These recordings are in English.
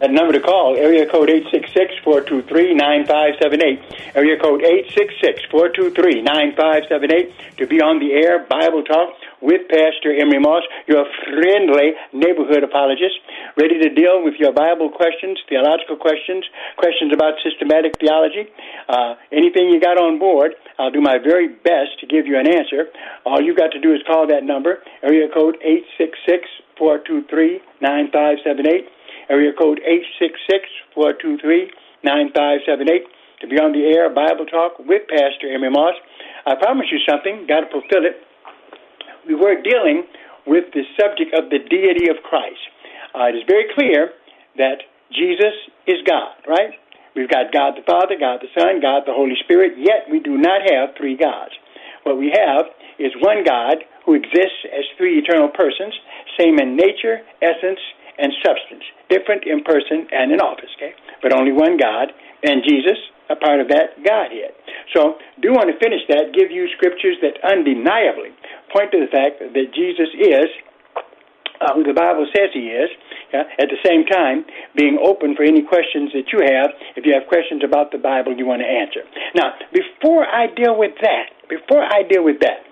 That number to call, area code 866-423-9578. Area code 866-423-9578 to be on the air Bible Talk with Pastor Emery Moss, your friendly neighborhood apologist, ready to deal with your Bible questions, theological questions, questions about systematic theology, uh, anything you got on board. I'll do my very best to give you an answer. All you've got to do is call that number, area code 866 423 9578 area code 866-423-9578 to be on the air Bible Talk with Pastor Emery Moss. I promise you something, got to fulfill it. We were dealing with the subject of the deity of Christ. Uh, it is very clear that Jesus is God, right? We've got God the Father, God the Son, God the Holy Spirit, yet we do not have three gods. What we have is one God who exists as three eternal persons, same in nature, essence, and substance, different in person and in office, okay? But only one God, and Jesus, a part of that Godhead. So, do want to finish that, give you scriptures that undeniably point to the fact that Jesus is uh, who the Bible says he is, yeah? at the same time being open for any questions that you have. If you have questions about the Bible you want to answer. Now, before I deal with that, before I deal with that,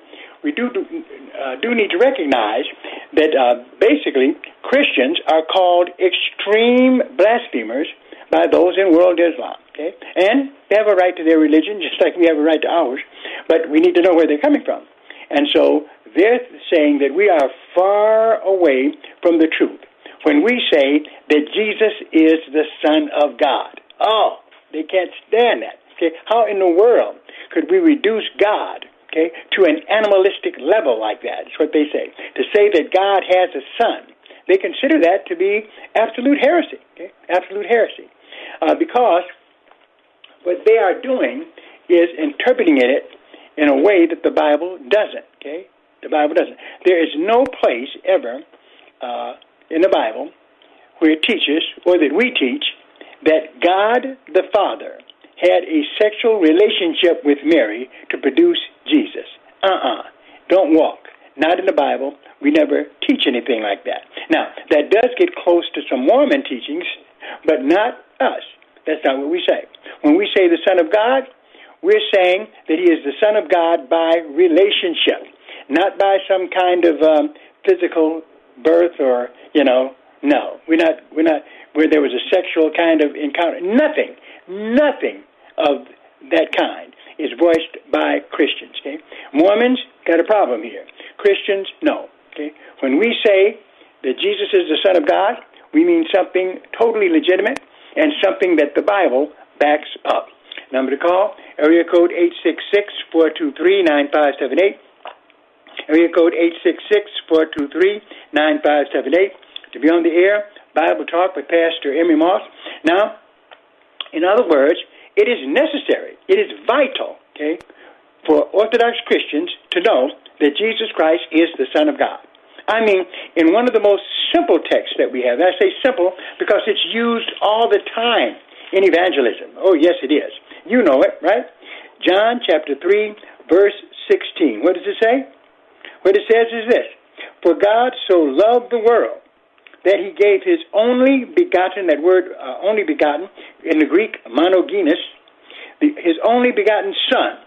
we do do, uh, do need to recognize that uh, basically Christians are called extreme blasphemers by those in world Islam. Okay, and they have a right to their religion just like we have a right to ours, but we need to know where they're coming from. And so they're saying that we are far away from the truth when we say that Jesus is the Son of God. Oh, they can't stand that. Okay, how in the world could we reduce God okay, to an animalistic level like that. that. Is what they say. To say that God has a son, they consider that to be absolute heresy. Okay, absolute heresy, uh, because what they are doing is interpreting it in a way that the Bible doesn't. Okay, the Bible doesn't. There is no place ever uh, in the Bible where it teaches, or that we teach, that God the Father had a sexual relationship with Mary to produce Jesus. Uh uh-uh. uh. do not walk. Not in the Bible. We never teach anything like that. Now, that does get close to some Mormon teachings, but not us. That's not what we say. When we say the Son of God, we're saying that He is the Son of God by relationship, not by some kind of um, physical birth or, you know, no. We're not, we're not, where there was a sexual kind of encounter. Nothing, nothing of that kind is voiced by Christians. Okay, Mormons got a problem here. Christians, no. Okay, when we say that Jesus is the Son of God, we mean something totally legitimate and something that the Bible backs up. Number to call, area code 866-423-9578. Area code 866-423-9578. To be on the air, Bible Talk with Pastor Emery Moss. Now, in other words, it is necessary, it is vital, okay, for Orthodox Christians to know that Jesus Christ is the Son of God. I mean, in one of the most simple texts that we have, and I say simple because it's used all the time in evangelism. Oh, yes, it is. You know it, right? John chapter 3, verse 16. What does it say? What it says is this For God so loved the world that he gave his only begotten, that word uh, only begotten, in the Greek, monogenes, his only begotten Son,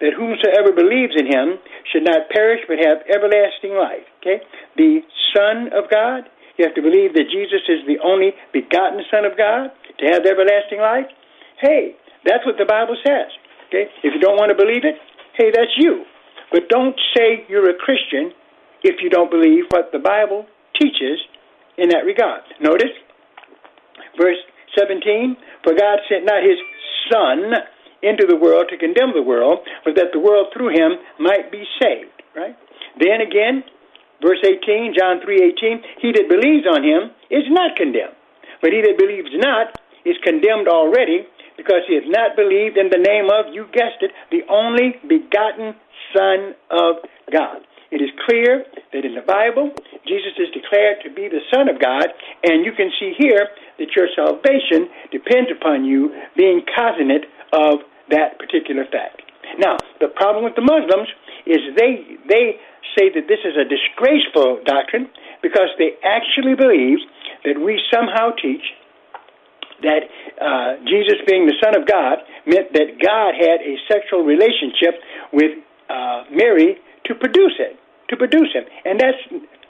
that whomsoever believes in him should not perish but have everlasting life. Okay? The Son of God. You have to believe that Jesus is the only begotten Son of God to have everlasting life. Hey, that's what the Bible says. Okay? If you don't want to believe it, hey, that's you. But don't say you're a Christian if you don't believe what the Bible teaches in that regard. Notice verse 17 For God sent not his Son into the world to condemn the world, but that the world through him might be saved. Right? Then again, verse 18, John 3:18, he that believes on him is not condemned, but he that believes not is condemned already because he has not believed in the name of, you guessed it, the only begotten Son of God. It is clear that in the Bible, Jesus is declared to be the Son of God, and you can see here that your salvation depends upon you being cognizant of that particular fact. Now, the problem with the Muslims is they they say that this is a disgraceful doctrine because they actually believe that we somehow teach that uh, Jesus, being the Son of God, meant that God had a sexual relationship with uh, Mary to produce it, to produce him. And that's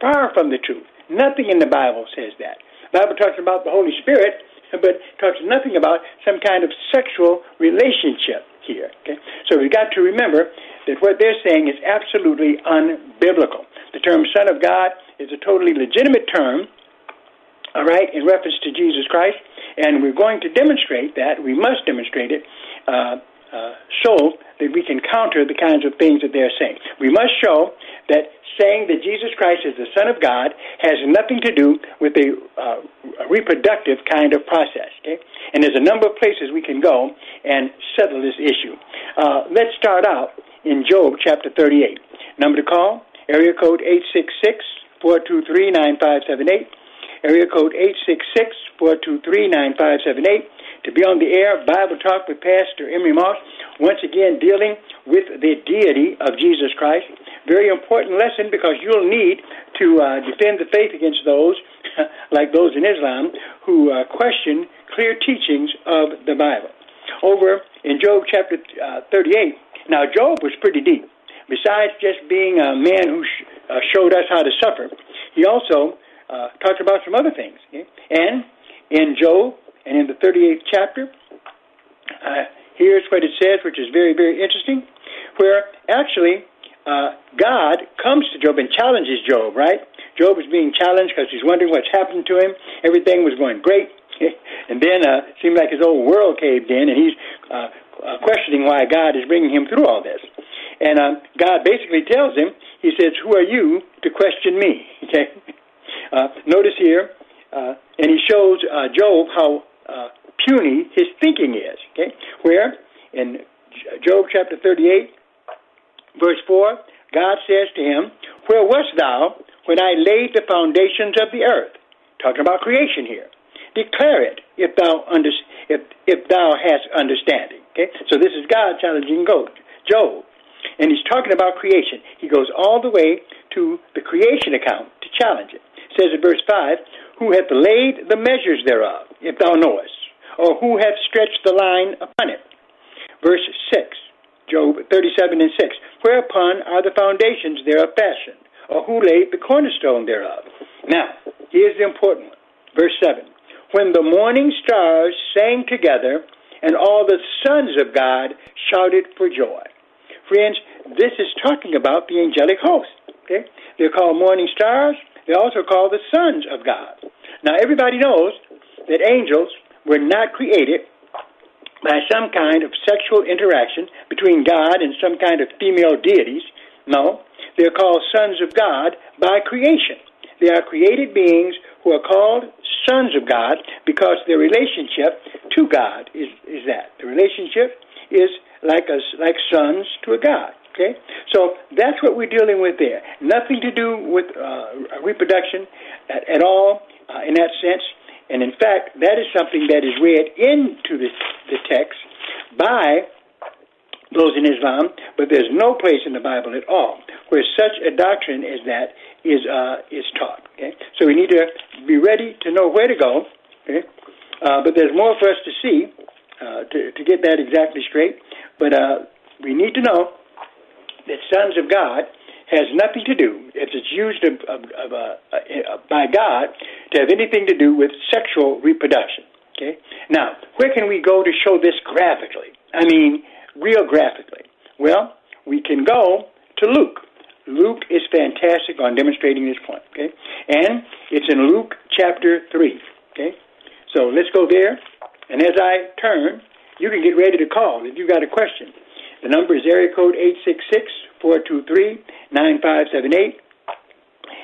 far from the truth. Nothing in the Bible says that. The Bible talks about the Holy Spirit, but talks nothing about some kind of sexual relationship here. Okay? So we've got to remember that what they're saying is absolutely unbiblical. The term Son of God is a totally legitimate term, all right, in reference to Jesus Christ, and we're going to demonstrate that. We must demonstrate it. Uh, uh, so that we can counter the kinds of things that they're saying. We must show that saying that Jesus Christ is the Son of God has nothing to do with a, uh, reproductive kind of process. Okay? And there's a number of places we can go and settle this issue. Uh, let's start out in Job chapter 38. Number to call, area code 866 423 9578. Area code 866 423 9578 to be on the air, Bible Talk with Pastor Emery Moss, once again dealing with the deity of Jesus Christ. Very important lesson because you'll need to uh, defend the faith against those, like those in Islam, who uh, question clear teachings of the Bible. Over in Job chapter uh, 38, now Job was pretty deep. Besides just being a man who sh- uh, showed us how to suffer, he also uh, talked about some other things. And in Job and in the 38th chapter, uh, here's what it says, which is very, very interesting, where actually uh, God comes to Job and challenges Job, right? Job is being challenged because he's wondering what's happened to him. Everything was going great. and then uh, it seemed like his whole world caved in, and he's uh, uh, questioning why God is bringing him through all this. And uh, God basically tells him, He says, Who are you to question me? Okay? Uh, notice here, uh, and he shows uh, Job how uh, puny his thinking is. Okay, where in Job chapter 38, verse 4, God says to him, Where wast thou when I laid the foundations of the earth? Talking about creation here. Declare it if thou under, if if thou hast understanding. Okay, so this is God challenging Job, and he's talking about creation. He goes all the way to the creation account to challenge it. Says in verse five, who hath laid the measures thereof, if thou knowest, or who hath stretched the line upon it. Verse 6, Job 37 and 6. Whereupon are the foundations thereof fashioned, or who laid the cornerstone thereof? Now, here's the important one. Verse 7. When the morning stars sang together, and all the sons of God shouted for joy. Friends, this is talking about the angelic host. Okay? They're called morning stars, they're also called the sons of God. Now, everybody knows that angels were not created by some kind of sexual interaction between God and some kind of female deities. No, they're called sons of God by creation. They are created beings who are called sons of God because their relationship to God is, is that. The relationship is like us, like sons to a God. Okay, so that's what we're dealing with there. Nothing to do with uh, reproduction at, at all uh, in that sense. And in fact, that is something that is read into the, the text by those in Islam, but there's no place in the Bible at all where such a doctrine as that is uh, is taught. Okay, so we need to be ready to know where to go. Okay, uh, but there's more for us to see uh, to to get that exactly straight. But uh, we need to know that sons of God has nothing to do, if it's used of, of, of, uh, uh, by God, to have anything to do with sexual reproduction. Okay. Now, where can we go to show this graphically? I mean, real graphically. Well, we can go to Luke. Luke is fantastic on demonstrating this point. Okay, and it's in Luke chapter three. Okay, so let's go there. And as I turn, you can get ready to call if you've got a question. The number is area code eight six six four two three nine five seven eight.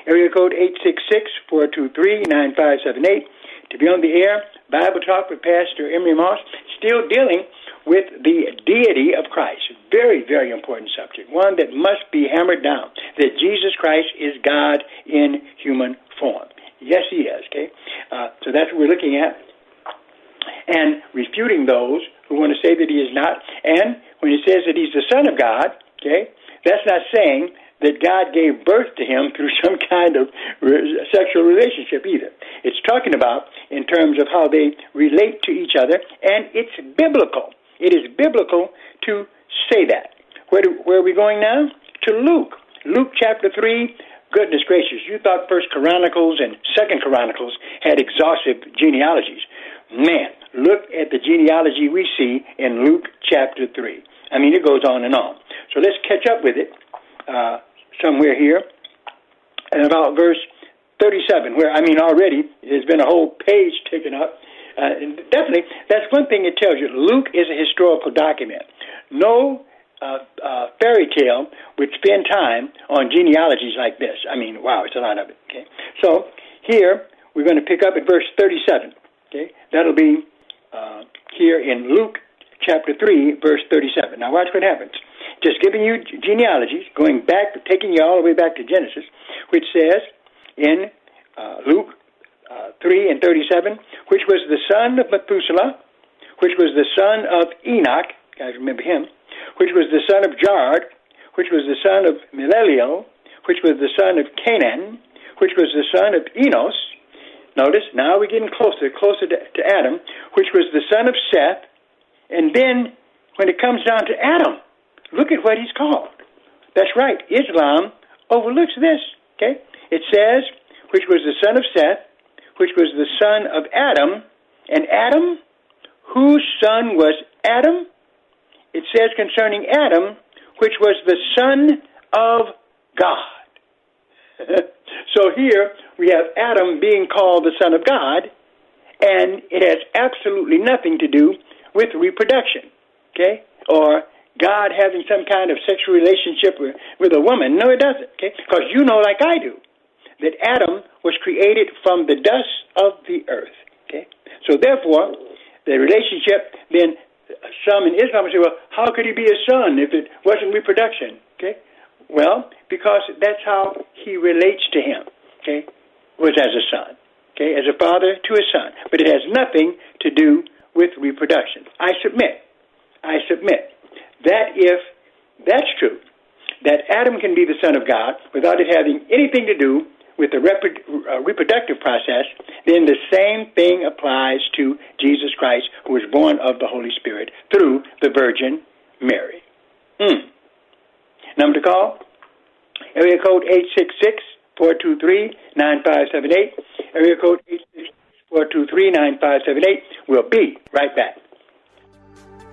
Area code eight six six four two three nine five seven eight. To be on the air, Bible Talk with Pastor Emery Moss, still dealing with the deity of Christ. Very, very important subject. One that must be hammered down. That Jesus Christ is God in human form. Yes, he is. Okay, uh, so that's what we're looking at, and refuting those who want to say that he is not. And when he says that he's the Son of God, okay, that's not saying that God gave birth to him through some kind of re- sexual relationship either. It's talking about in terms of how they relate to each other, and it's biblical. It is biblical to say that. Where, do, where are we going now? To Luke. Luke chapter 3. Goodness gracious, you thought First Chronicles and Second Chronicles had exhaustive genealogies. Man, look at the genealogy we see in Luke chapter 3. I mean, it goes on and on. So let's catch up with it uh, somewhere here, and about verse 37, where, I mean, already there's been a whole page taken up. Uh, definitely, that's one thing it tells you. Luke is a historical document. No uh, uh, fairy tale would spend time on genealogies like this. I mean, wow, it's a lot of it. Okay, so here we're going to pick up at verse 37. Okay, that'll be uh, here in Luke chapter 3, verse 37. Now, watch what happens just giving you genealogies, going back, taking you all the way back to Genesis, which says in uh, Luke uh, 3 and 37, which was the son of Methuselah, which was the son of Enoch, guys remember him, which was the son of Jared, which was the son of Maleleel, which was the son of Canaan, which was the son of Enos. Notice, now we're getting closer, closer to, to Adam, which was the son of Seth. And then, when it comes down to Adam, Look at what he's called. That's right. Islam overlooks this. Okay? It says, which was the son of Seth, which was the son of Adam, and Adam, whose son was Adam? It says concerning Adam, which was the son of God. so here we have Adam being called the son of God, and it has absolutely nothing to do with reproduction, okay? Or God having some kind of sexual relationship with, with a woman. No, it doesn't. Okay, because you know, like I do, that Adam was created from the dust of the earth. Okay, so therefore, the relationship then some in Islam say, well, how could he be a son if it wasn't reproduction? Okay, well, because that's how he relates to him. Okay, was as a son. Okay, as a father to a son, but it has nothing to do with reproduction. I submit. I submit that if that's true, that Adam can be the Son of God without it having anything to do with the uh, reproductive process, then the same thing applies to Jesus Christ, who was born of the Holy Spirit through the Virgin Mary. Hmm. Number to call? Area code 866 423 9578. Area code 866 423 9578. We'll be right back.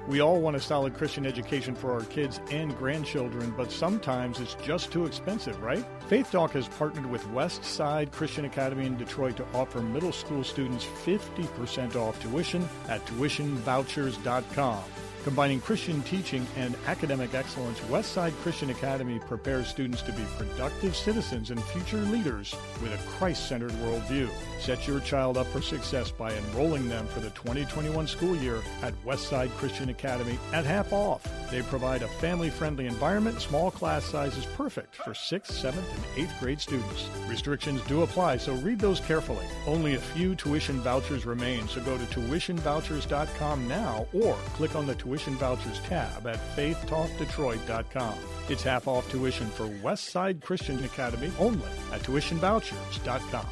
We all want a solid Christian education for our kids and grandchildren, but sometimes it's just too expensive, right? Faith Talk has partnered with West Side Christian Academy in Detroit to offer middle school students 50% off tuition at tuitionvouchers.com. Combining Christian teaching and academic excellence, Westside Christian Academy prepares students to be productive citizens and future leaders with a Christ centered worldview. Set your child up for success by enrolling them for the 2021 school year at Westside Christian Academy at half off. They provide a family friendly environment, small class sizes perfect for 6th, 7th, and 8th grade students. Restrictions do apply, so read those carefully. Only a few tuition vouchers remain, so go to tuitionvouchers.com now or click on the tuition tuition vouchers tab at faithtalkdetroit.com. It's half off tuition for Westside Christian Academy only at tuitionvouchers.com.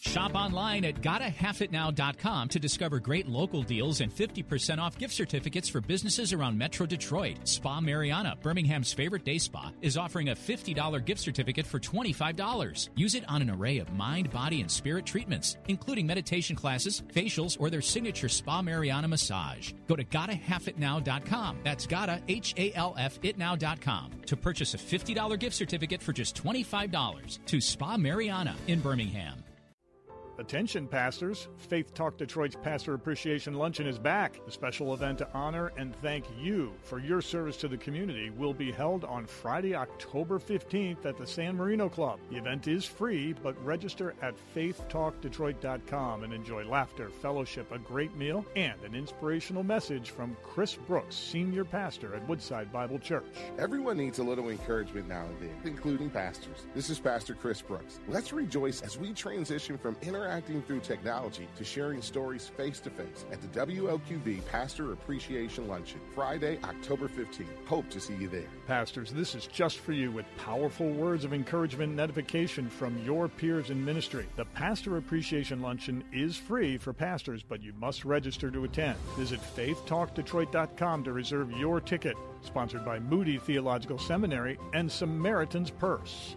Shop online at gottahalfitnow.com to discover great local deals and 50% off gift certificates for businesses around Metro Detroit. Spa Mariana, Birmingham's favorite day spa, is offering a $50 gift certificate for $25. Use it on an array of mind, body, and spirit treatments, including meditation classes, facials, or their signature Spa Mariana massage. Go to gottahalfitnow.com. That's gotta, H A L F itnow.com to purchase a $50 gift certificate for just $25 to Spa Mariana in Birmingham. Attention, pastors. Faith Talk Detroit's Pastor Appreciation Luncheon is back. The special event to honor and thank you for your service to the community will be held on Friday, October 15th at the San Marino Club. The event is free, but register at faithtalkdetroit.com and enjoy laughter, fellowship, a great meal, and an inspirational message from Chris Brooks, Senior Pastor at Woodside Bible Church. Everyone needs a little encouragement now and then, including pastors. This is Pastor Chris Brooks. Let's rejoice as we transition from interacting through technology to sharing stories face to face at the WLQV Pastor Appreciation Luncheon, Friday, October 15th. Hope to see you there. Pastors, this is just for you with powerful words of encouragement and edification from your peers in ministry. The Pastor Appreciation Luncheon is free for pastors, but you must register to attend. Visit faithtalkdetroit.com to reserve your ticket. Sponsored by Moody Theological Seminary and Samaritan's Purse.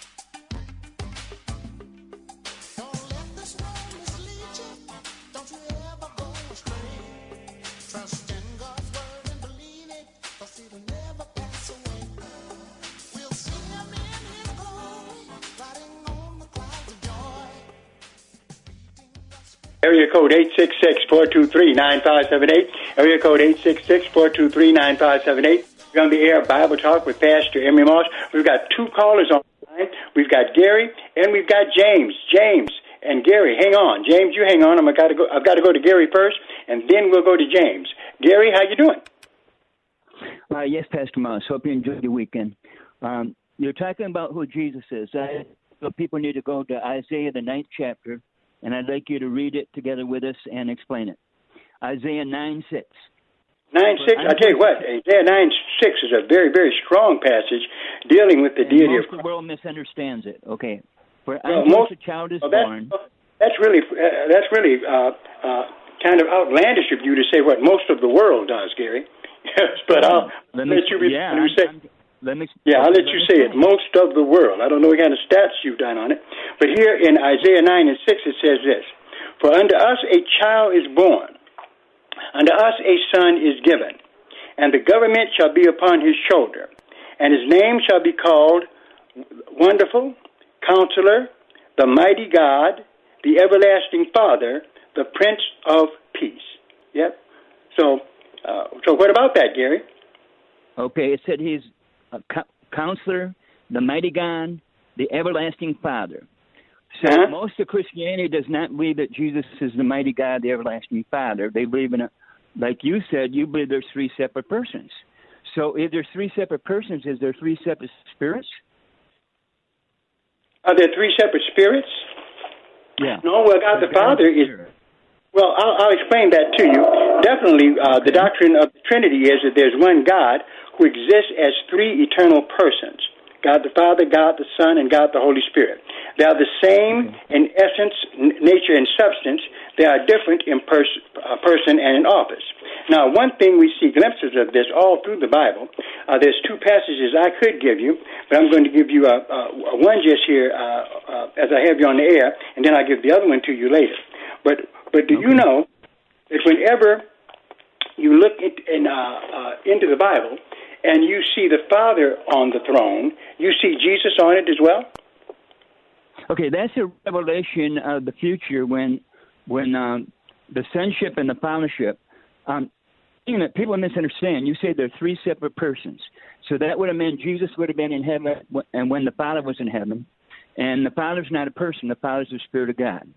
Area code 866-423-9578. Area code 866-423-9578. We're on the air Bible Talk with Pastor Emery Moss. We've got two callers on the line. We've got Gary and we've got James. James and Gary, hang on. James, you hang on. I'm I got to go. I've got to go to Gary first, and then we'll go to James. Gary, how you doing? Uh, yes, Pastor Moss. Hope you enjoyed your weekend. Um, you're talking about who Jesus is. I, so people need to go to Isaiah, the ninth chapter, and I'd like you to read it together with us and explain it. Isaiah 9 6. 9 6, I tell you what, Isaiah 9 6 is a very, very strong passage dealing with the deity most of the world misunderstands it. Okay. For Well, most- a child is well, that- born. That's really, uh, that's really uh, uh, kind of outlandish of you to say what most of the world does, Gary. yes, but I'll Let let, you, re- yeah, you say. I'm- let me, Yeah, I'll let you say it. Most of the world. I don't know what kind of stats you've done on it. But here in Isaiah 9 and 6, it says this For unto us a child is born, unto us a son is given, and the government shall be upon his shoulder, and his name shall be called Wonderful, Counselor, the Mighty God, the Everlasting Father, the Prince of Peace. Yep. So, uh, so what about that, Gary? Okay, it said he's a co- counselor, the mighty God, the everlasting Father. So Uh-huh. most of Christianity does not believe that Jesus is the mighty God, the everlasting Father. They believe in a, like you said, you believe there's three separate persons. So if there's three separate persons, is there three separate spirits? Are there three separate spirits? Yeah. No, well, God the Father is. Well, I'll, I'll explain that to you. Definitely, uh, the doctrine of the Trinity is that there's one God who exists as three eternal persons God the Father, God the Son, and God the Holy Spirit. They are the same in essence, n- nature, and substance. They are different in pers- uh, person and in office. Now, one thing we see glimpses of this all through the Bible. Uh, there's two passages I could give you, but I'm going to give you a, a, a one just here uh, uh, as I have you on the air, and then I'll give the other one to you later. But but do you know that whenever you look at, in, uh, uh, into the Bible and you see the Father on the throne, you see Jesus on it as well? Okay, that's a revelation of the future when when um, the sonship and the fathership. Um, you know, people misunderstand. You say they're three separate persons, so that would have meant Jesus would have been in heaven, and when the Father was in heaven, and the Father's not a person. The Father's the Spirit of God.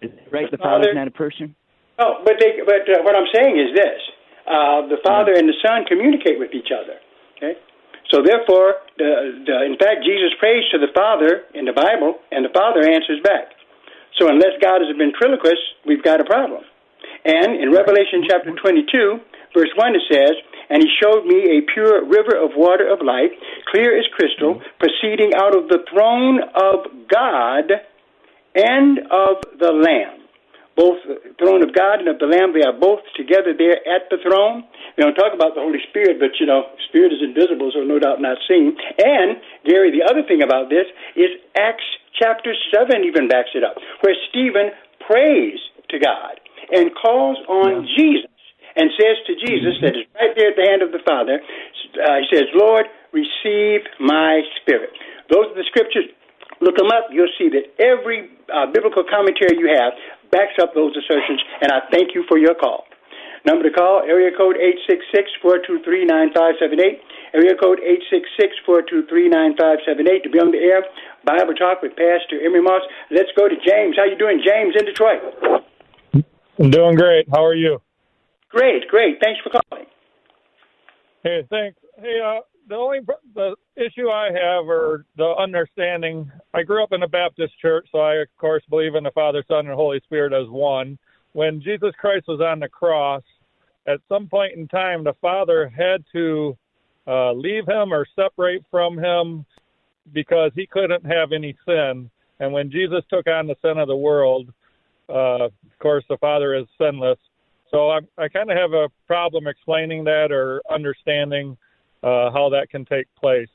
Is that right? The, Father's not a person. Oh, but they, but uh, what I'm saying is this: uh, the Father and the Son communicate with each other. Okay, so therefore, the, the, in fact, Jesus prays to the Father in the Bible, and the Father answers back. So unless God is a ventriloquist, we've got a problem. And in Revelation chapter 22, verse 1, it says, And he showed me a pure river of water of life, clear as crystal, mm-hmm. proceeding out of the throne of God and of the Lamb. Both the throne of God and of the Lamb, they are both together there at the throne. We don't talk about the Holy Spirit, but you know, Spirit is invisible, so no doubt not seen. And, Gary, the other thing about this is Acts chapter 7 even backs it up, where Stephen prays to God and calls on yeah. Jesus and says to Jesus, that is right there at the hand of the Father, uh, he says, Lord, receive my spirit. Those are the scriptures. Look them up. You'll see that every uh, biblical commentary you have backs up those assertions, and I thank you for your call. Number to call, area code 866-423-9578. Area code 866-423-9578 to be on the air. Bible Talk with Pastor Emery Moss. Let's go to James. How you doing, James, in Detroit? I'm doing great. How are you? Great, great. Thanks for calling. Hey, thanks. Hey, uh, the only the issue I have, or the understanding, I grew up in a Baptist church, so I of course believe in the Father, Son, and Holy Spirit as one. When Jesus Christ was on the cross, at some point in time, the Father had to uh, leave him or separate from him because he couldn't have any sin. And when Jesus took on the sin of the world, uh, of course, the Father is sinless. So I, I kind of have a problem explaining that or understanding uh, how that can take place.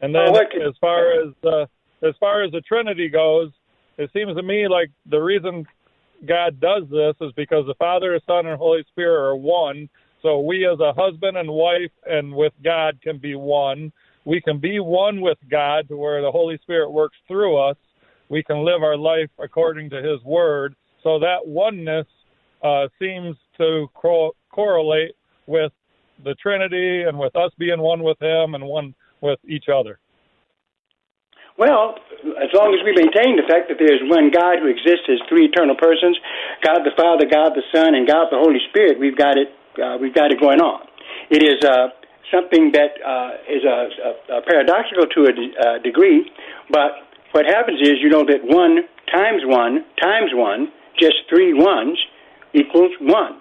And then, oh, as far as uh, as far as the Trinity goes, it seems to me like the reason God does this is because the Father, Son, and Holy Spirit are one. So we, as a husband and wife, and with God, can be one. We can be one with God, to where the Holy Spirit works through us. We can live our life according to His Word. So that oneness uh, seems to co- correlate with the Trinity and with us being one with Him and one with each other? Well, as long as we maintain the fact that there's one God who exists as three eternal persons, God the Father, God the Son, and God the Holy Spirit, we've got it. Uh, we've got it going on. It is uh, something that uh, is a, a, a paradoxical to a de- uh, degree, but what happens is you know that one times one times one, just three ones, equals one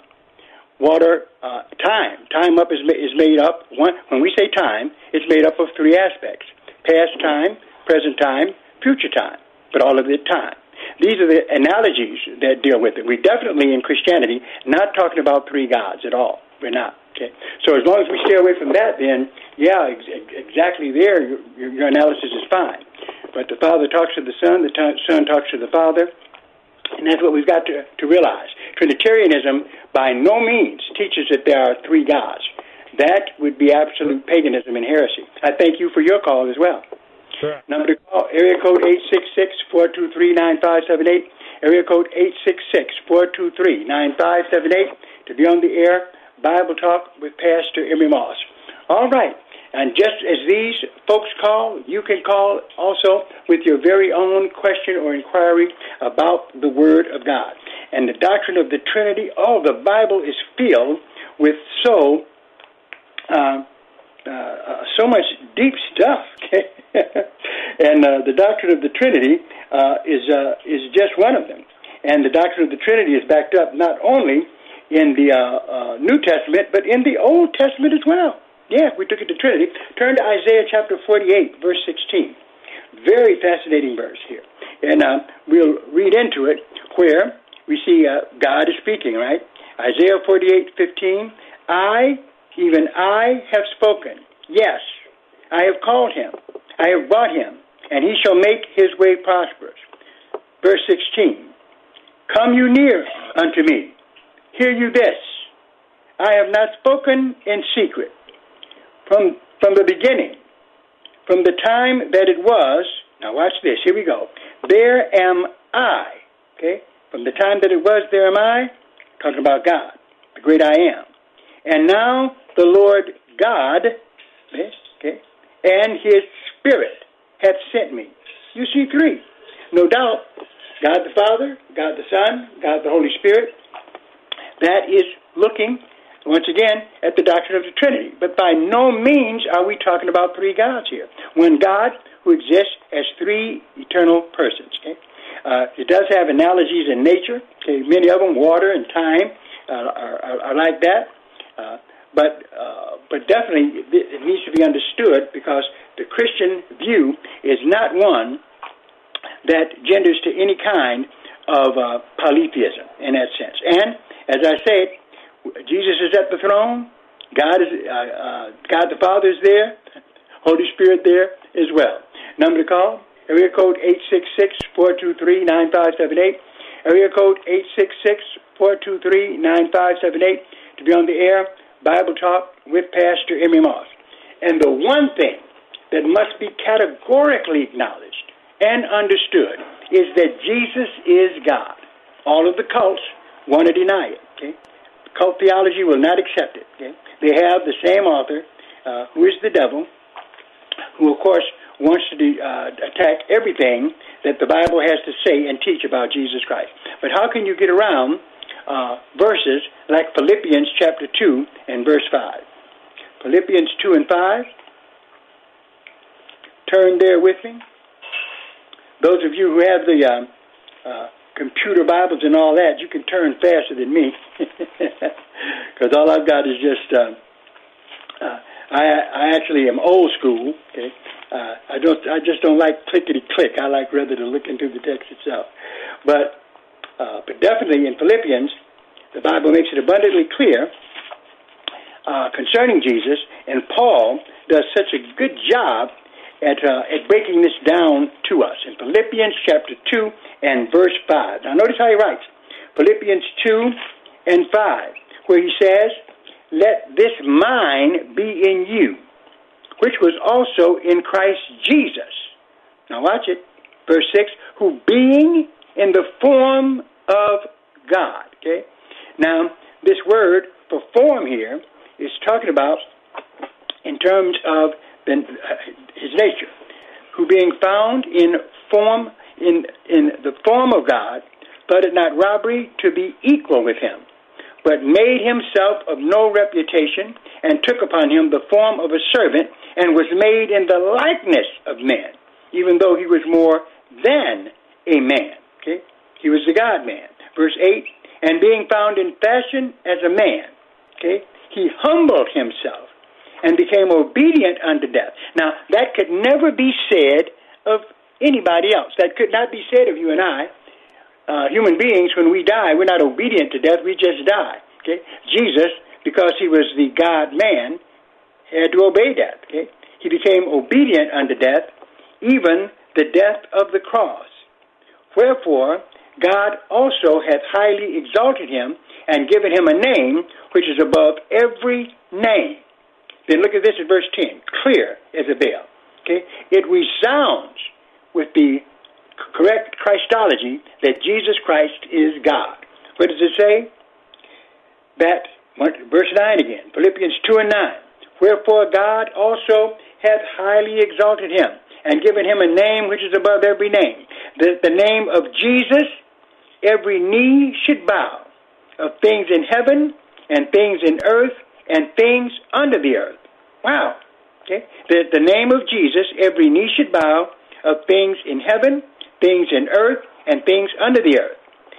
water uh, time. Time up is, is made up, one, when we say time, it's made up of three aspects past time, present time, future time, but all of it time. These are the analogies that deal with it. We definitely in Christianity not talking about three gods at all. We're not. Okay. So as long as we stay away from that, then yeah, ex- exactly there, your, your analysis is fine. But the Father talks to the Son, the t- Son talks to the Father, and that's what we've got to, to realize. Trinitarianism by no means teaches that there are three gods. That would be absolute paganism and heresy. I thank you for your call as well. Sure. Number to call, area code 866-423-9578. Area code 866-423-9578 to be on the air. Bible Talk with Pastor Emery Moss. All right. And just as these folks call, you can call also with your very own question or inquiry about the Word of God. And the doctrine of the Trinity, oh, the Bible is filled with so uh, uh, so much deep stuff. and uh, the doctrine of the Trinity uh, is uh, is just one of them. And the doctrine of the Trinity is backed up not only in the uh, New Testament but in the Old Testament as well. Yeah, we took it to Trinity. Turn to Isaiah chapter 48, verse 16. Very fascinating verse here. And we'll read into it where we see uh, God is speaking, right? Isaiah 48:15, I, even I, have spoken. Yes, I have called him. I have brought him, and he shall make his way prosperous. Verse 16. Come you near unto me. Hear you this. I have not spoken in secret from, from the beginning, from the time that it was, Now watch this. Here we go. There am I. Okay? From the time that it was, there am I, talking about God, the great I am. And now the Lord God, okay, and his Spirit hath sent me. You see three. No doubt, God the Father, God the Son, God the Holy Spirit. That is looking, once again, at the doctrine of the Trinity. But by no means are we talking about three gods here. One God who exists as three eternal persons. Okay? Uh, it does have analogies in nature. Okay? Many of them, water and time, uh, are, are, are, like that. Uh, but uh, but definitely it needs to be understood because the Christian view is not one that genders to any kind of uh, polytheism in that sense. And as I said, Jesus is at the throne. God is uh, uh, God the Father is there. Holy Spirit there as well. Number to call area code eight six six four two three nine five seven eight. Area code eight six six four two three nine five seven eight to be on the air. Bible talk with Pastor Emery Moss. And the one thing that must be categorically acknowledged and understood is that Jesus is God. All of the cults want to deny it. Okay? Cult theology will not accept it. Okay? They have the same author, uh, who is the devil, who of course wants to de- uh, attack everything that the Bible has to say and teach about Jesus Christ. But how can you get around uh, verses like Philippians chapter 2 and verse 5? Philippians 2 and 5. Turn there with me. Those of you who have the uh, uh, computer Bibles and all that, you can turn faster than me, because all I've got is just. Uh, uh, I I actually am old school. Okay, uh, I don't. I just don't like clickety click. I like rather to look into the text itself. But uh, but definitely in Philippians, the Bible makes it abundantly clear uh, concerning Jesus, and Paul does such a good job at, uh, at breaking this down to us in Philippians chapter 2 and verse 5. Now, notice how he writes Philippians 2 and 5, where he says, Let this mind be in you, which was also in Christ Jesus. Now, watch it. Verse 6 Who being in the form of God. Okay? Now, this word for form here is talking about in terms of the, uh, his nature, who being found in form in in the form of God, thought it not robbery to be equal with him, but made himself of no reputation, and took upon him the form of a servant, and was made in the likeness of men, even though he was more than a man. Okay, he was the God man. Verse eight, and being found in fashion as a man, okay, he humbled himself and became obedient unto death. Now, that could never be said of anybody else. That could not be said of you and I. Uh, human beings, when we die, we're not obedient to death, we just die. Okay? Jesus, because he was the God man, had to obey death. Okay? He became obedient unto death, even the death of the cross. Wherefore, God also hath highly exalted him and given him a name which is above every name then look at this in verse 10, clear as a bell. Okay? It resounds with the correct Christology that Jesus Christ is God. What does it say? That, verse 9 again, Philippians 2 and 9. Wherefore God also hath highly exalted him and given him a name which is above every name. The, the name of Jesus, every knee should bow of things in heaven and things in earth and things under the earth. Wow. Okay? The, the name of Jesus, every knee should bow of things in heaven, things in earth, and things under the earth.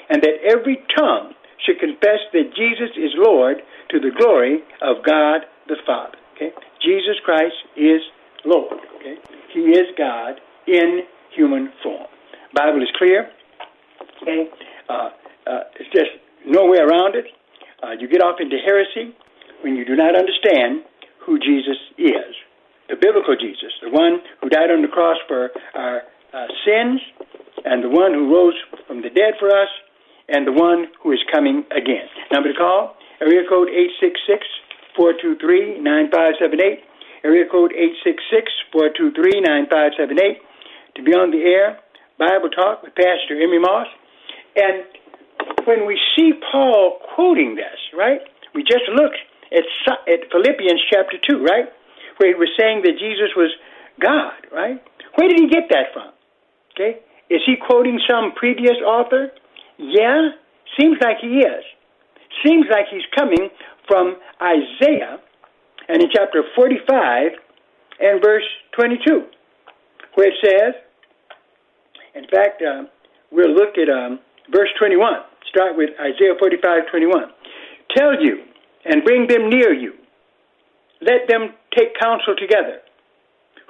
And that every tongue should confess that Jesus is Lord to the glory of God the Father. Okay? Jesus Christ is Lord. Okay? He is God in human form. Bible is clear. Okay? Uh, uh, it's just no way around it. Uh, you get off into heresy when you do not understand who Jesus is the biblical Jesus, the one who died on the cross for our uh, sins, and the one who rose from the dead for us, and the one who is coming again. Number to call, area code 866 423 9578. Area code 866 423 9578 to be on the air, Bible Talk with Pastor Emery Moss. And when we see Paul quoting this, right, we just looked at, at Philippians chapter 2, right, where he was saying that Jesus was God, right? Where did he get that from? Okay? Is he quoting some previous author? Yeah, seems like he is. Seems like he's coming from Isaiah, and in chapter 45 and verse 22, where it says, in fact, uh, we'll look at um, verse 21. Start with Isaiah 45, 21. Tell you and bring them near you. Let them take counsel together.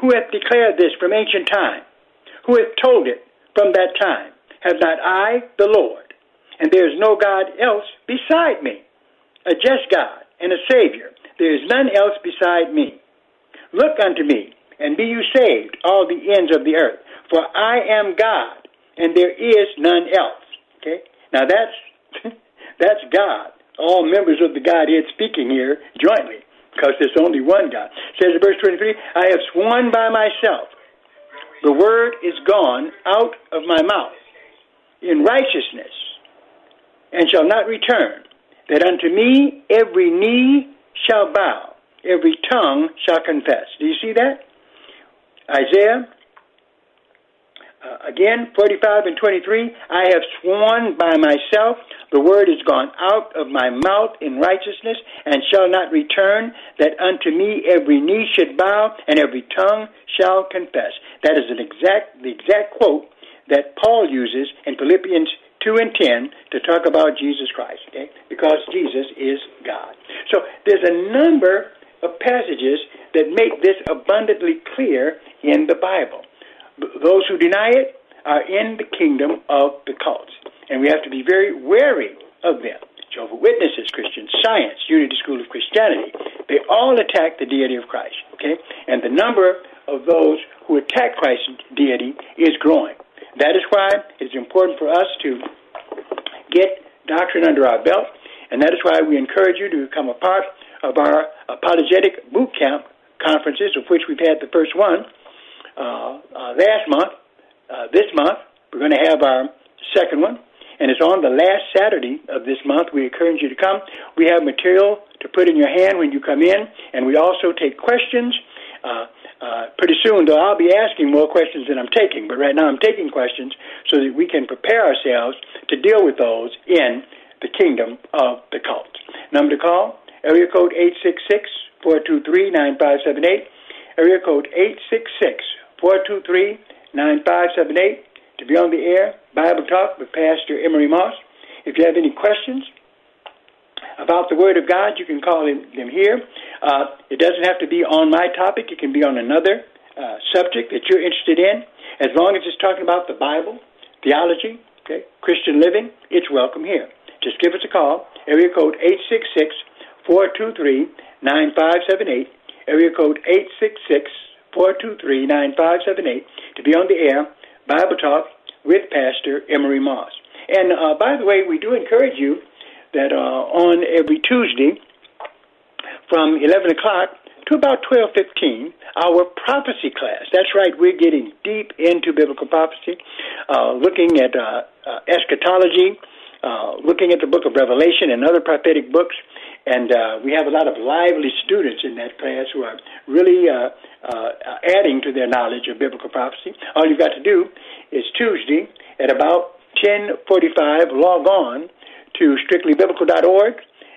Who hath declared this from ancient time? Who hath told it from that time? Have not I, the Lord? And there is no God else beside me, a just God and a Savior. There is none else beside me. Look unto me, and be you saved, all the ends of the earth. For I am God, and there is none else. Okay? Now that's that's God. All members of the Godhead speaking here jointly, because there's only one God. Says in verse 23, I have sworn by myself, the word is gone out of my mouth in righteousness, and shall not return, that unto me every knee shall bow, every tongue shall confess. Do you see that? Isaiah uh, again, 45 and 23, I have sworn by myself, the word is gone out of my mouth in righteousness, and shall not return, that unto me every knee should bow, and every tongue shall confess. That is an exact, the exact quote that Paul uses in Philippians 2 and 10 to talk about Jesus Christ, okay? Because Jesus is God. So there's a number of passages that make this abundantly clear in the Bible those who deny it are in the kingdom of the cults. And we have to be very wary of them. Jehovah Witnesses, Christian Science, Unity School of Christianity, they all attack the deity of Christ. Okay? And the number of those who attack Christ's deity is growing. That is why it is important for us to get doctrine under our belt, and that is why we encourage you to become a part of our apologetic boot camp conferences, of which we've had the first one last month. Uh, this month, we're going to have our second one, and it's on the last Saturday of this month. We encourage you to come. We have material to put in your hand when you come in, and we also take questions. Uh, uh, pretty soon, though, I'll be asking more questions than I'm taking, but right now I'm taking questions so that we can prepare ourselves to deal with those in the kingdom of the cult. Number to call, area code 866 423 9578, area code 866 423 9578 to be on the air, Bible Talk with Pastor Emery Moss. If you have any questions about the Word of God, you can call them here. Uh, it doesn't have to be on my topic, it can be on another uh, subject that you're interested in. As long as it's talking about the Bible, theology, okay, Christian living, it's welcome here. Just give us a call, area code 866 423 9578, area code 866 423 9578 to be on the air, Bible Talk with Pastor Emery Moss. And uh, by the way, we do encourage you that uh, on every Tuesday from 11 o'clock to about 12:15, our prophecy class. That's right, we're getting deep into biblical prophecy, uh, looking at uh, uh, eschatology, uh, looking at the book of Revelation and other prophetic books, and uh, we have a lot of lively students in that class who are really uh, uh, adding to their knowledge of biblical prophecy. All you've got to do is Tuesday at about 10:45 log on to strictlybiblical.org,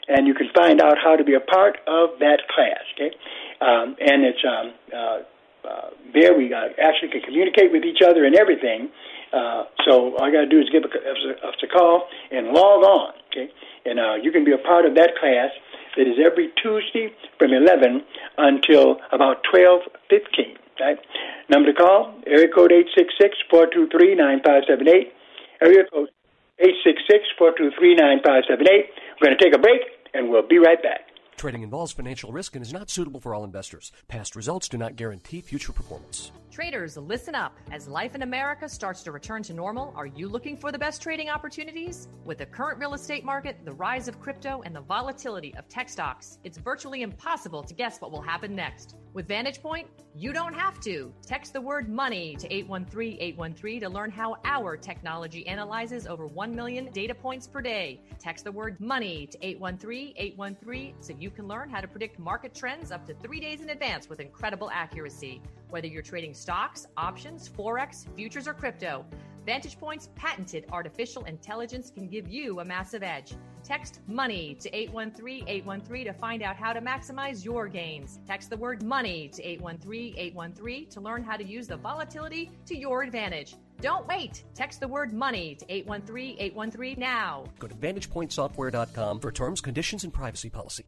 and you can find out how to be a part of that class. Okay, um, and it's um, uh, uh, there we uh, actually can communicate with each other and everything. Uh, so all you got to do is give us a, call and log on. Okay, and uh, you can be a part of that class It is every Tuesday from 11 until about 12:15. Right? Number to call: area code 866-423-9578. Area code 866-423-9578. We're going to take a break, and we'll be right back. Trading involves financial risk and is not suitable for all investors. Past results do not guarantee future performance. Traders, listen up. As life in America starts to return to normal, are you looking for the best trading opportunities? With the current real estate market, the rise of crypto, and the volatility of tech stocks, it's virtually impossible to guess what will happen next. With Vantage Point, you don't have to. Text the word money to 813 813 to learn how our technology analyzes over 1 million data points per day. Text the word money to 813 813 so you can learn how to predict market trends up to three days in advance with incredible accuracy. Whether you're trading stocks, options, forex, futures, or crypto, Vantage Point's patented artificial intelligence can give you a massive edge. Text money to 813 813 to find out how to maximize your gains. Text the word money to 813 813 to learn how to use the volatility to your advantage. Don't wait. Text the word money to 813 813 now. Go to VantagePointSoftware.com for terms, conditions, and privacy policy.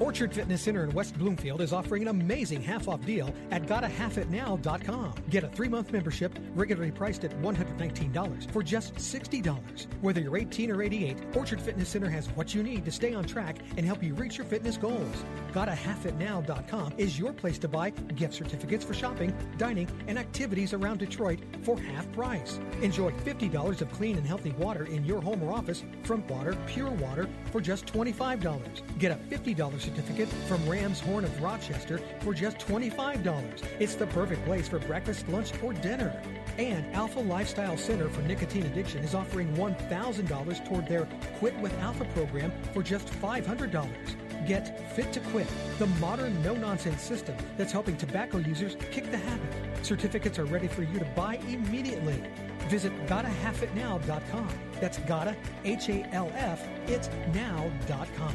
Orchard Fitness Center in West Bloomfield is offering an amazing half off deal at gottahalfitnow.com. Get a three month membership regularly priced at $119 for just $60. Whether you're 18 or 88, Orchard Fitness Center has what you need to stay on track and help you reach your fitness goals. GottaHalfItNow.com is your place to buy gift certificates for shopping, dining, and activities around Detroit for half price. Enjoy $50 of clean and healthy water in your home or office from Water Pure Water for just $25. Get a $50 certificate from Ram's Horn of Rochester for just $25. It's the perfect place for breakfast, lunch, or dinner. And Alpha Lifestyle Center for Nicotine Addiction is offering $1,000 toward their Quit with Alpha program for just $500. Get Fit to Quit, the modern no nonsense system that's helping tobacco users kick the habit. Certificates are ready for you to buy immediately. Visit gottahalfitnow.com. That's gotta, H A L F, it's now.com.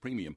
premium.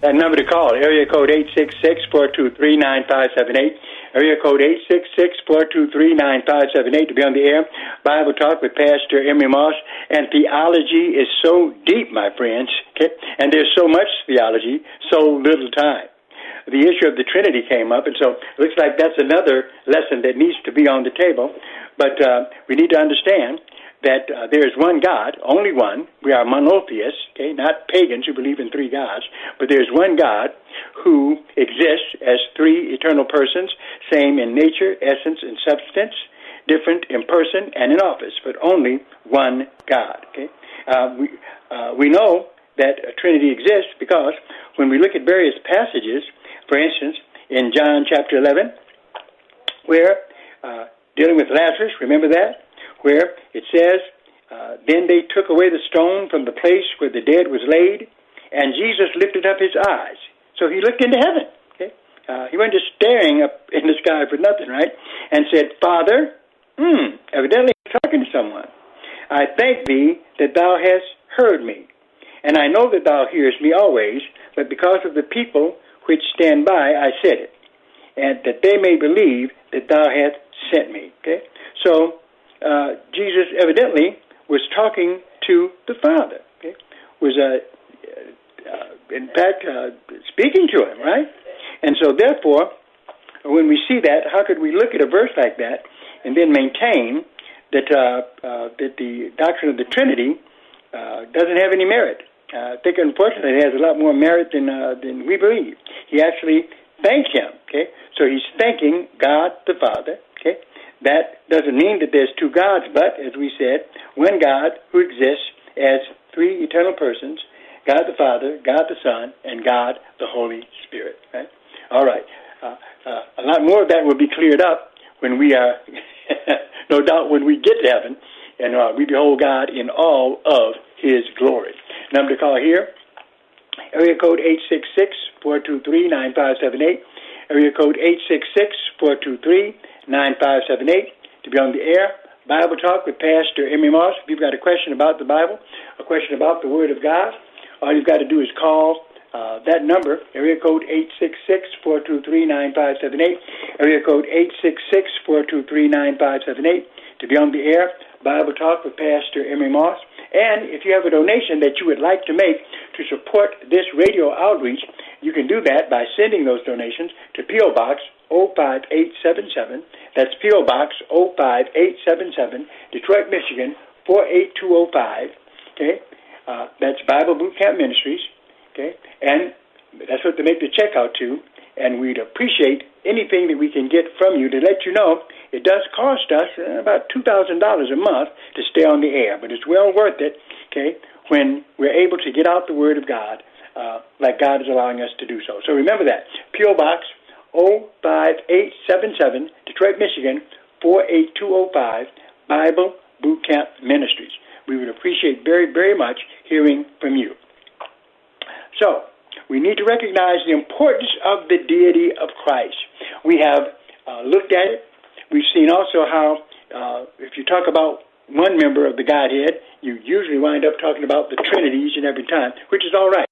That number to call, area code 866-423-9578. Area code 866-423-9578 to be on the air. Bible Talk with Pastor Emery Moss. And theology is so deep, my friends. Okay? And there's so much theology, so little time. The issue of the Trinity came up, and so it looks like that's another lesson that needs to be on the table. But uh, we need to understand that uh, there is one God, only one. We are monotheists, okay, not pagans who believe in three gods, but there's one God who exists as three eternal persons, same in nature, essence, and substance, different in person and in office, but only one God. Okay, uh, we uh, we know that a Trinity exists because when we look at various passages, for instance, in John chapter 11, where uh, dealing with Lazarus, remember that where it says, uh, Then they took away the stone from the place where the dead was laid, and Jesus lifted up his eyes. So he looked into heaven. Okay? Uh, he wasn't just staring up in the sky for nothing, right? And said, Father, hmm, evidently talking to someone. I thank thee that thou hast heard me. And I know that thou hearest me always, but because of the people which stand by, I said it, and that they may believe that thou hast sent me. Okay? So uh, Jesus evidently was talking to the Father. Okay? Was uh, uh, in fact uh, speaking to him, right? And so, therefore, when we see that, how could we look at a verse like that and then maintain that uh, that the doctrine of the Trinity uh, doesn't have any merit? Uh, I think, unfortunately, it has a lot more merit than uh, than we believe. He actually thank Him. Okay, so he's thanking God the Father. Okay, that doesn't mean that there's two gods, but as we said, one God who exists as three eternal persons: God the Father, God the Son, and God the Holy Spirit. Right? All right. Uh, uh, a lot more of that will be cleared up when we are, no doubt, when we get to heaven, and uh, we behold God in all of His glory. Number to call here area code 866-423-9578, area code 866-423-9578 to be on the air. Bible Talk with Pastor Emery Moss. If you've got a question about the Bible, a question about the Word of God, all you've got to do is call uh, that number, area code 866-423-9578, area code 866-423-9578 to be on the air. Bible Talk with Pastor Emery Moss. And if you have a donation that you would like to make to support this radio outreach, you can do that by sending those donations to P.O. Box 05877. That's P.O. Box 05877, Detroit, Michigan 48205. Okay? Uh, that's Bible Boot Camp Ministries. Okay? And that's what to make the check out to. And we'd appreciate anything that we can get from you to let you know it does cost us uh, about $2,000 a month to stay on the air, but it's well worth it, okay, when we're able to get out the Word of God uh, like God is allowing us to do so. So remember that. P.O. Box 05877, Detroit, Michigan 48205, Bible Boot Camp Ministries. We would appreciate very, very much hearing from you. So, we need to recognize the importance of the deity of Christ. We have uh, looked at it We've seen also how uh, if you talk about one member of the Godhead, you usually wind up talking about the Trinity each and every time, which is all right,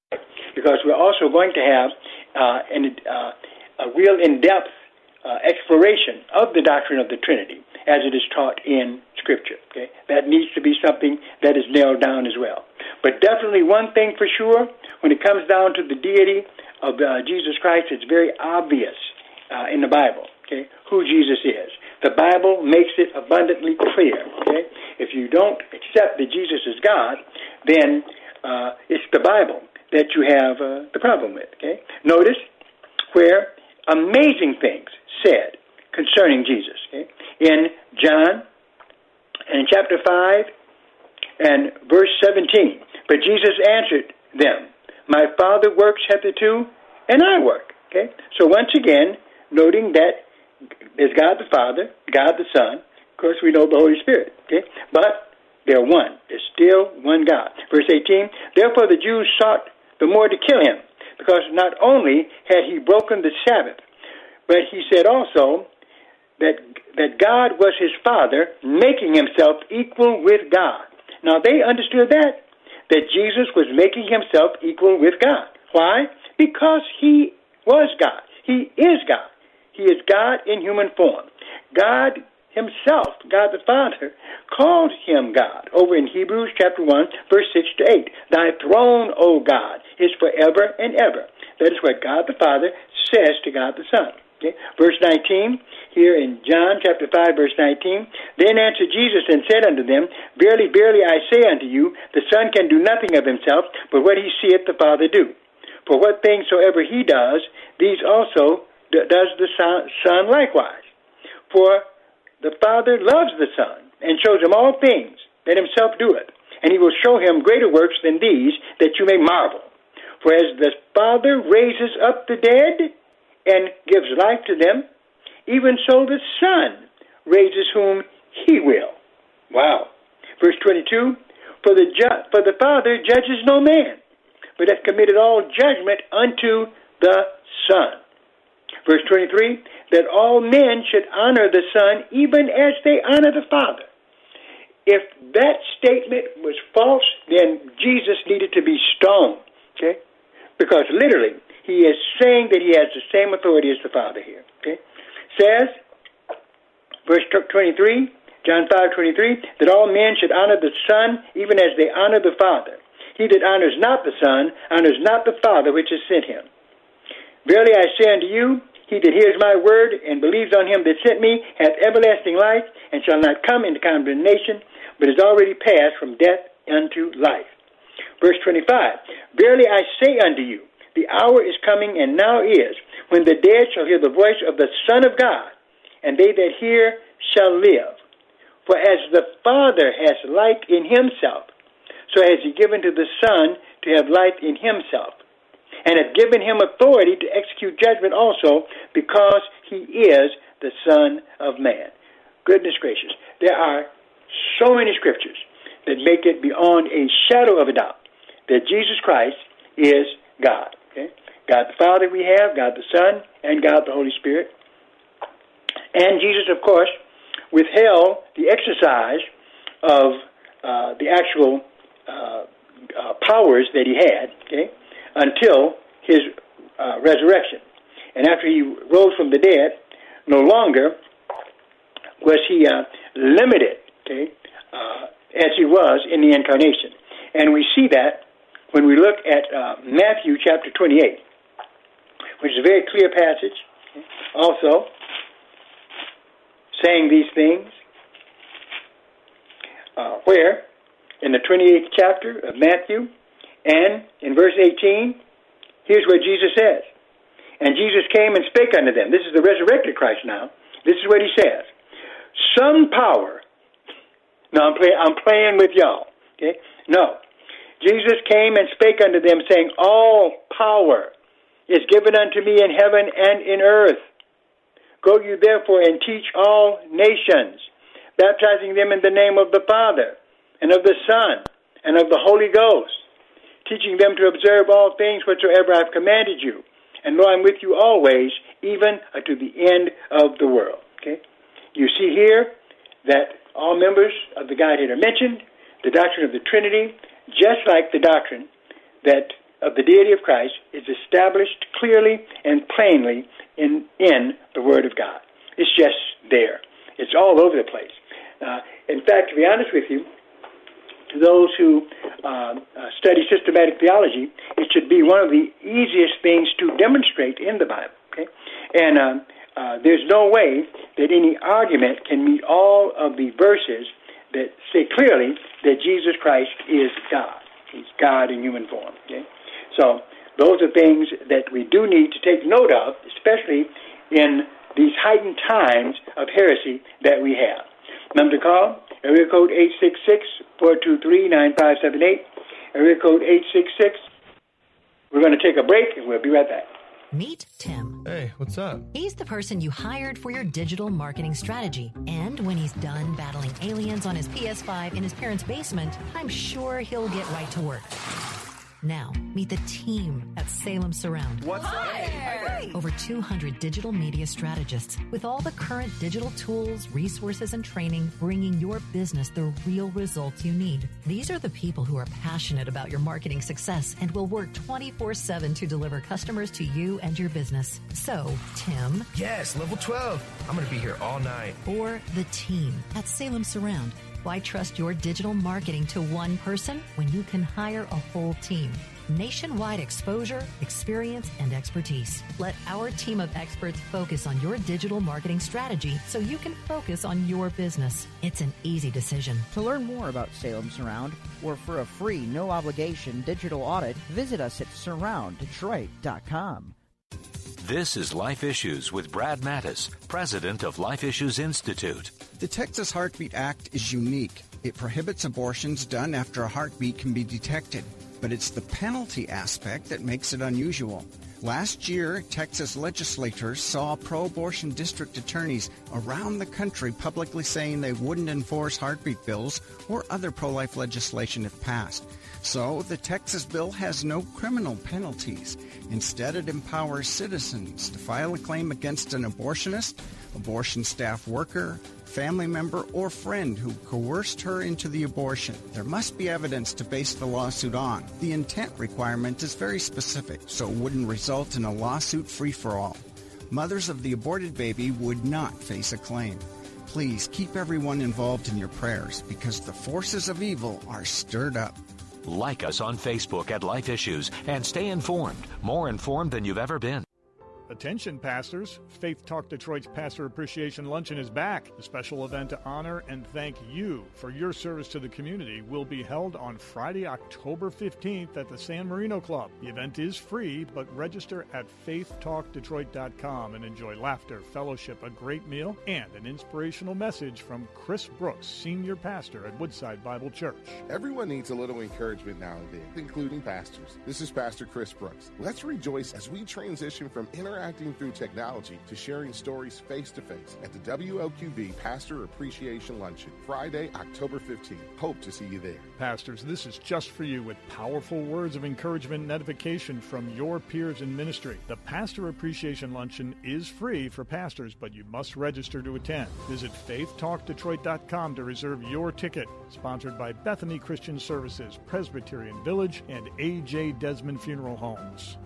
because we're also going to have uh, an, uh, a real in-depth uh, exploration of the doctrine of the Trinity as it is taught in Scripture. Okay, that needs to be something that is nailed down as well. But definitely, one thing for sure, when it comes down to the deity of uh, Jesus Christ, it's very obvious uh, in the Bible. Okay, who Jesus is. The Bible makes it abundantly clear. Okay? If you don't accept that Jesus is God, then uh, it's the Bible that you have uh, the problem with. Okay? Notice where amazing things said concerning Jesus. Okay? In John, in chapter 5 and verse 17. But Jesus answered them, My Father works hitherto, and I work. Okay? So once again, noting that there's God the Father, God the Son. Of course, we know the Holy Spirit. Okay, but they're one. There's still one God. Verse 18. Therefore, the Jews sought the more to kill him, because not only had he broken the Sabbath, but he said also that that God was his Father, making himself equal with God. Now they understood that that Jesus was making himself equal with God. Why? Because he was God. He is God. He is God in human form. God himself, God the Father, called him God over in Hebrews chapter 1, verse 6 to 8. Thy throne, O God, is forever and ever. That is what God the Father says to God the Son. Okay? Verse 19, here in John chapter 5, verse 19, Then answered Jesus and said unto them, Verily, verily, I say unto you, the Son can do nothing of himself, but what he seeth the Father do. For what things soever he does, these also does the Son likewise. For the Father loves the Son and shows him all things that himself doeth, and he will show him greater works than these, that you may marvel. For as the Father raises up the dead and gives life to them, even so the Son raises whom he will. Wow. Verse 22 For the, ju- for the Father judges no man, but hath committed all judgment unto the Son Verse 23 that all men should honor the Son even as they honor the Father. If that statement was false, then Jesus needed to be stoned. Okay? Because literally, he is saying that he has the same authority as the Father here. Okay? Says, verse 23, John 5 23, that all men should honor the Son even as they honor the Father. He that honors not the Son honors not the Father which has sent him. Verily I say unto you, he that hears my word and believes on him that sent me hath everlasting life, and shall not come into condemnation, but is already passed from death unto life. Verse 25 Verily I say unto you, the hour is coming, and now is, when the dead shall hear the voice of the Son of God, and they that hear shall live. For as the Father has life in himself, so has he given to the Son to have life in himself, and have given him authority to execute judgment also, because he is the Son of Man. Goodness gracious. There are so many scriptures that make it beyond a shadow of a doubt that Jesus Christ is God. Okay? God the Father we have, God the Son, and God the Holy Spirit. And Jesus, of course, withheld the exercise of uh, the actual uh, uh, powers that he had, okay, until his uh, resurrection. And after he rose from the dead, no longer was he uh, limited, okay, uh, as he was in the incarnation. And we see that when we look at uh, Matthew chapter 28, which is a very clear passage, also saying these things, uh, where in the 28th chapter of Matthew and in verse 18, here's what Jesus says. And Jesus came and spake unto them. This is the resurrected Christ now. This is what he says. Some power. Now I'm, play, I'm playing with y'all. Okay? No. Jesus came and spake unto them, saying, All power is given unto me in heaven and in earth. Go you therefore and teach all nations, baptizing them in the name of the Father, and of the Son, and of the Holy Ghost, teaching them to observe all things whatsoever I've commanded you. And lo, I'm with you always, even unto the end of the world. Okay? You see here that all members of the Godhead are mentioned, the doctrine of the Trinity, just like the doctrine that of the deity of Christ is established clearly and plainly in, in the Word of God. It's just there. It's all over the place. Uh, in fact, to be honest with you, to those who uh, uh, study systematic theology, it should be one of the easiest things to demonstrate in the Bible. Okay, and uh, uh, there's no way that any argument can meet all of the verses that say clearly that Jesus Christ is God. He's God in human form. Okay? So those are things that we do need to take note of, especially in these heightened times of heresy that we have. Number to call, area code 866-423-9578, area code 866. We're going to take a break and we'll be right back. Meet Tim. Hey, what's up? He's the person you hired for your digital marketing strategy. And when he's done battling aliens on his PS5 in his parents' basement, I'm sure he'll get right to work. Now, meet the team at Salem Surround. What's up? Over 200 digital media strategists with all the current digital tools, resources, and training bringing your business the real results you need. These are the people who are passionate about your marketing success and will work 24 7 to deliver customers to you and your business. So, Tim. Yes, level 12. I'm going to be here all night. Or the team at Salem Surround. Why trust your digital marketing to one person when you can hire a whole team? Nationwide exposure, experience, and expertise. Let our team of experts focus on your digital marketing strategy so you can focus on your business. It's an easy decision. To learn more about Salem Surround or for a free, no obligation digital audit, visit us at surrounddetroit.com. This is Life Issues with Brad Mattes, president of Life Issues Institute. The Texas Heartbeat Act is unique. It prohibits abortions done after a heartbeat can be detected, but it's the penalty aspect that makes it unusual. Last year, Texas legislators saw pro abortion district attorneys around the country publicly saying they wouldn't enforce heartbeat bills or other pro life legislation if passed. So, the Texas bill has no criminal penalties. Instead, it empowers citizens to file a claim against an abortionist, abortion staff worker, family member, or friend who coerced her into the abortion. There must be evidence to base the lawsuit on. The intent requirement is very specific, so it wouldn't result in a lawsuit free for all. Mothers of the aborted baby would not face a claim. Please keep everyone involved in your prayers because the forces of evil are stirred up. Like us on Facebook at Life Issues and stay informed, more informed than you've ever been. Attention, pastors. Faith Talk Detroit's Pastor Appreciation Luncheon is back. The special event to honor and thank you for your service to the community will be held on Friday, October 15th at the San Marino Club. The event is free, but register at faithtalkdetroit.com and enjoy laughter, fellowship, a great meal, and an inspirational message from Chris Brooks, senior pastor at Woodside Bible Church. Everyone needs a little encouragement now and then, including pastors. This is Pastor Chris Brooks. Let's rejoice as we transition from interacting through technology to sharing stories face to face at the WLQV Pastor Appreciation Luncheon, Friday, October 15th. Hope to see you there. Pastors, this is just for you with powerful words of encouragement and edification from your peers in ministry. The Pastor Appreciation Luncheon is free for pastors, but you must register to attend. Visit faithtalkdetroit.com to reserve your ticket. Sponsored by Bethany Christian Services, Presbyterian Village, and A.J. Desmond Funeral Homes.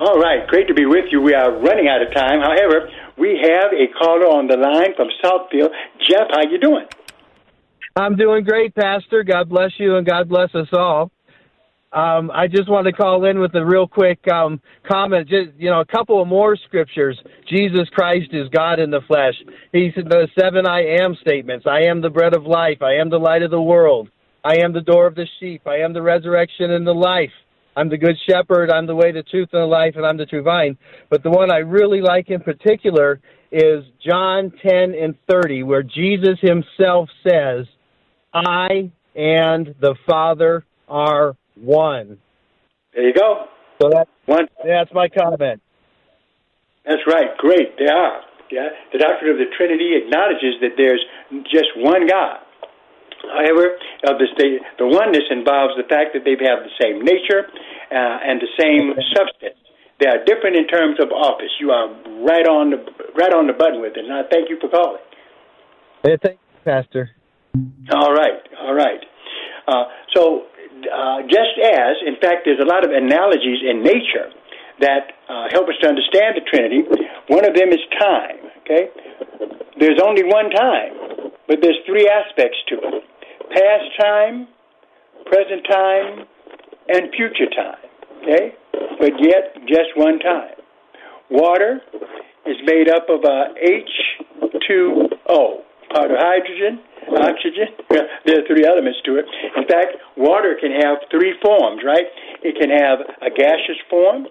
All right, great to be with you. We are running out of time. However, we have a caller on the line from Southfield. Jeff, how you doing? I'm doing great, Pastor. God bless you and God bless us all. Um, I just want to call in with a real quick um, comment. Just you know, a couple of more scriptures. Jesus Christ is God in the flesh. He said the seven I am statements. I am the bread of life. I am the light of the world. I am the door of the sheep. I am the resurrection and the life. I'm the good shepherd. I'm the way, the truth, and the life, and I'm the true vine. But the one I really like in particular is John 10 and 30, where Jesus himself says, I and the Father are one. There you go. So that, one. that's my comment. That's right. Great. They are. Yeah. The doctrine of the Trinity acknowledges that there's just one God. However, uh, the, the oneness involves the fact that they have the same nature uh, and the same substance. They are different in terms of office. You are right on the right on the button with it, and I thank you for calling. Hey, thank you, Pastor. All right, all right. Uh, so, uh, just as, in fact, there's a lot of analogies in nature that uh, help us to understand the Trinity. One of them is time. Okay, there's only one time, but there's three aspects to it past time, present time, and future time. Okay? But yet, just one time. Water is made up of uh, H2O, part of hydrogen, oxygen. There are three elements to it. In fact, water can have three forms, right? It can have a gaseous form,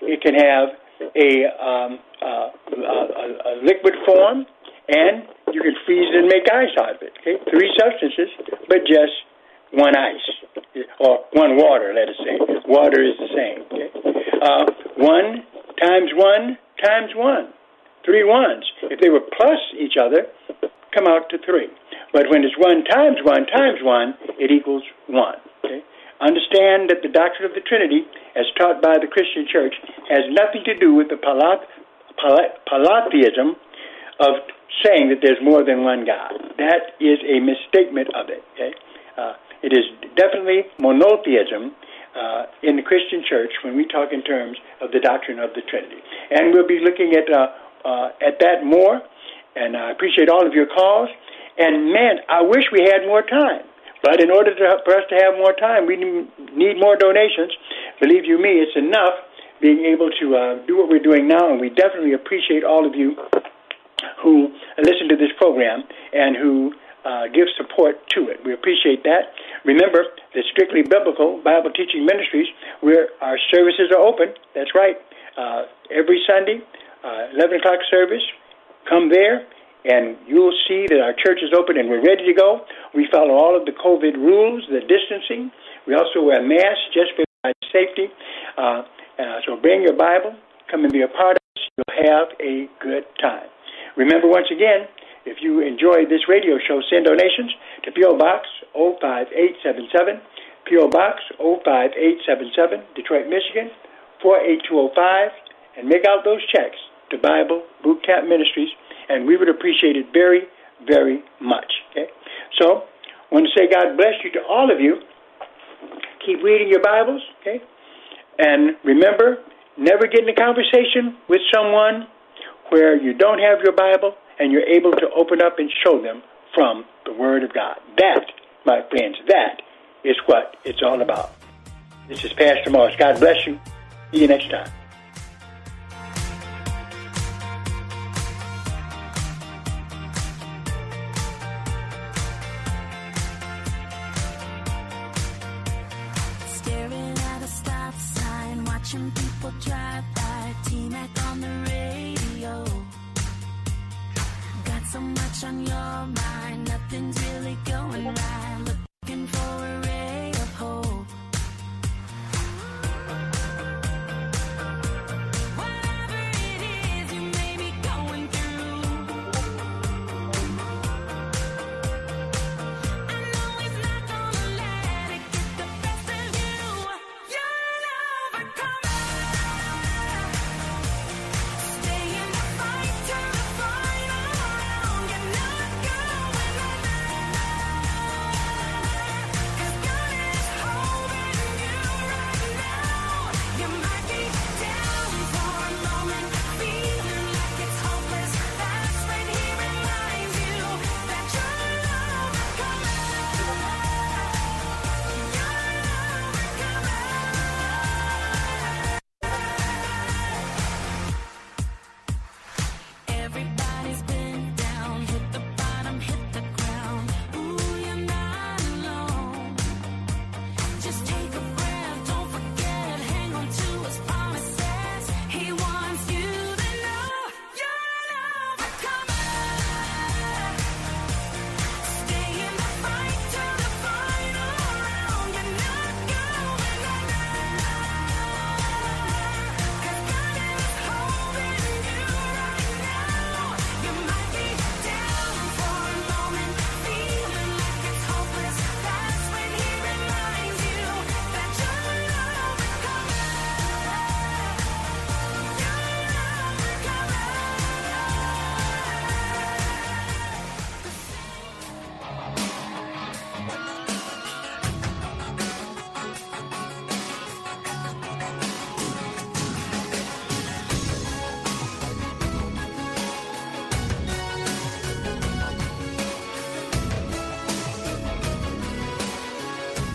it can have a, um, uh, a, a liquid form, and you can freeze it and make ice out of it. Okay, three substances, but just one ice or one water. Let us say water is the same. Okay, uh, one times one times one, three ones. If they were plus each other, come out to three. But when it's one times one times one, it equals one. Okay. Understand that the doctrine of the Trinity, as taught by the Christian Church, has nothing to do with the polytheism of saying that there's more than one God. That is a misstatement of it. Okay? Uh, it is definitely monotheism uh, in the Christian church when we talk in terms of the doctrine of the Trinity. And we'll be looking at, uh, uh at that more. And I appreciate all of your calls. And man, I wish we had more time. But in order to, for us to have more time, we need more donations. Believe you me, it's enough being able to uh, do what we're doing now, and we definitely appreciate all of you who listen to this program and who uh, give support to it. We appreciate that. Remember that Strictly Biblical Bible Teaching Ministries, where our services are open. That's right. Uh, every Sunday, uh, 11 o'clock service, come there and you'll see that our church is open and we're ready to go. We follow all of the COVID rules, the distancing. We also wear masks just for safety. Uh, uh, so bring your Bible, come and be a part of us. You'll have a good time. Remember, once again, if you enjoy this radio show, send donations to P.O. Box 05877, P.O. Box 05877, Detroit, Michigan 48205, and make out those checks to Bible Boot Camp Ministries and we would appreciate it very, very much. Okay? So, I want to say God bless you to all of you. Keep reading your Bibles, okay? And remember, never get in a conversation with someone where you don't have your Bible and you're able to open up and show them from the Word of God. That, my friends, that is what it's all about. This is Pastor Moss. God bless you. See you next time. Much on your mind, nothing's really going right.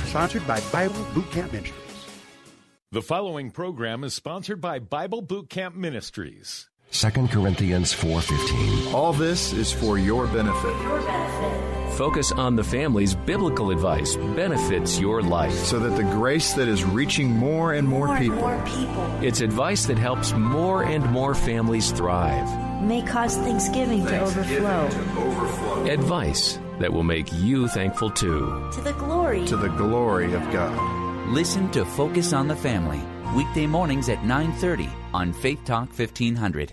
Sponsored by Bible Boot Camp Ministries. The following program is sponsored by Bible Boot Camp Ministries. 2 Corinthians 4:15. All this is for your benefit. Your benefit. Focus on the family's biblical advice benefits your life. So that the grace that is reaching more and more, people, It's advice that helps more and more families thrive. may cause Thanksgiving to overflow Advice that will make you thankful too. to the glory to the glory of God. Listen to Focus on the Family, weekday mornings at 9:30 on Faith Talk 1500.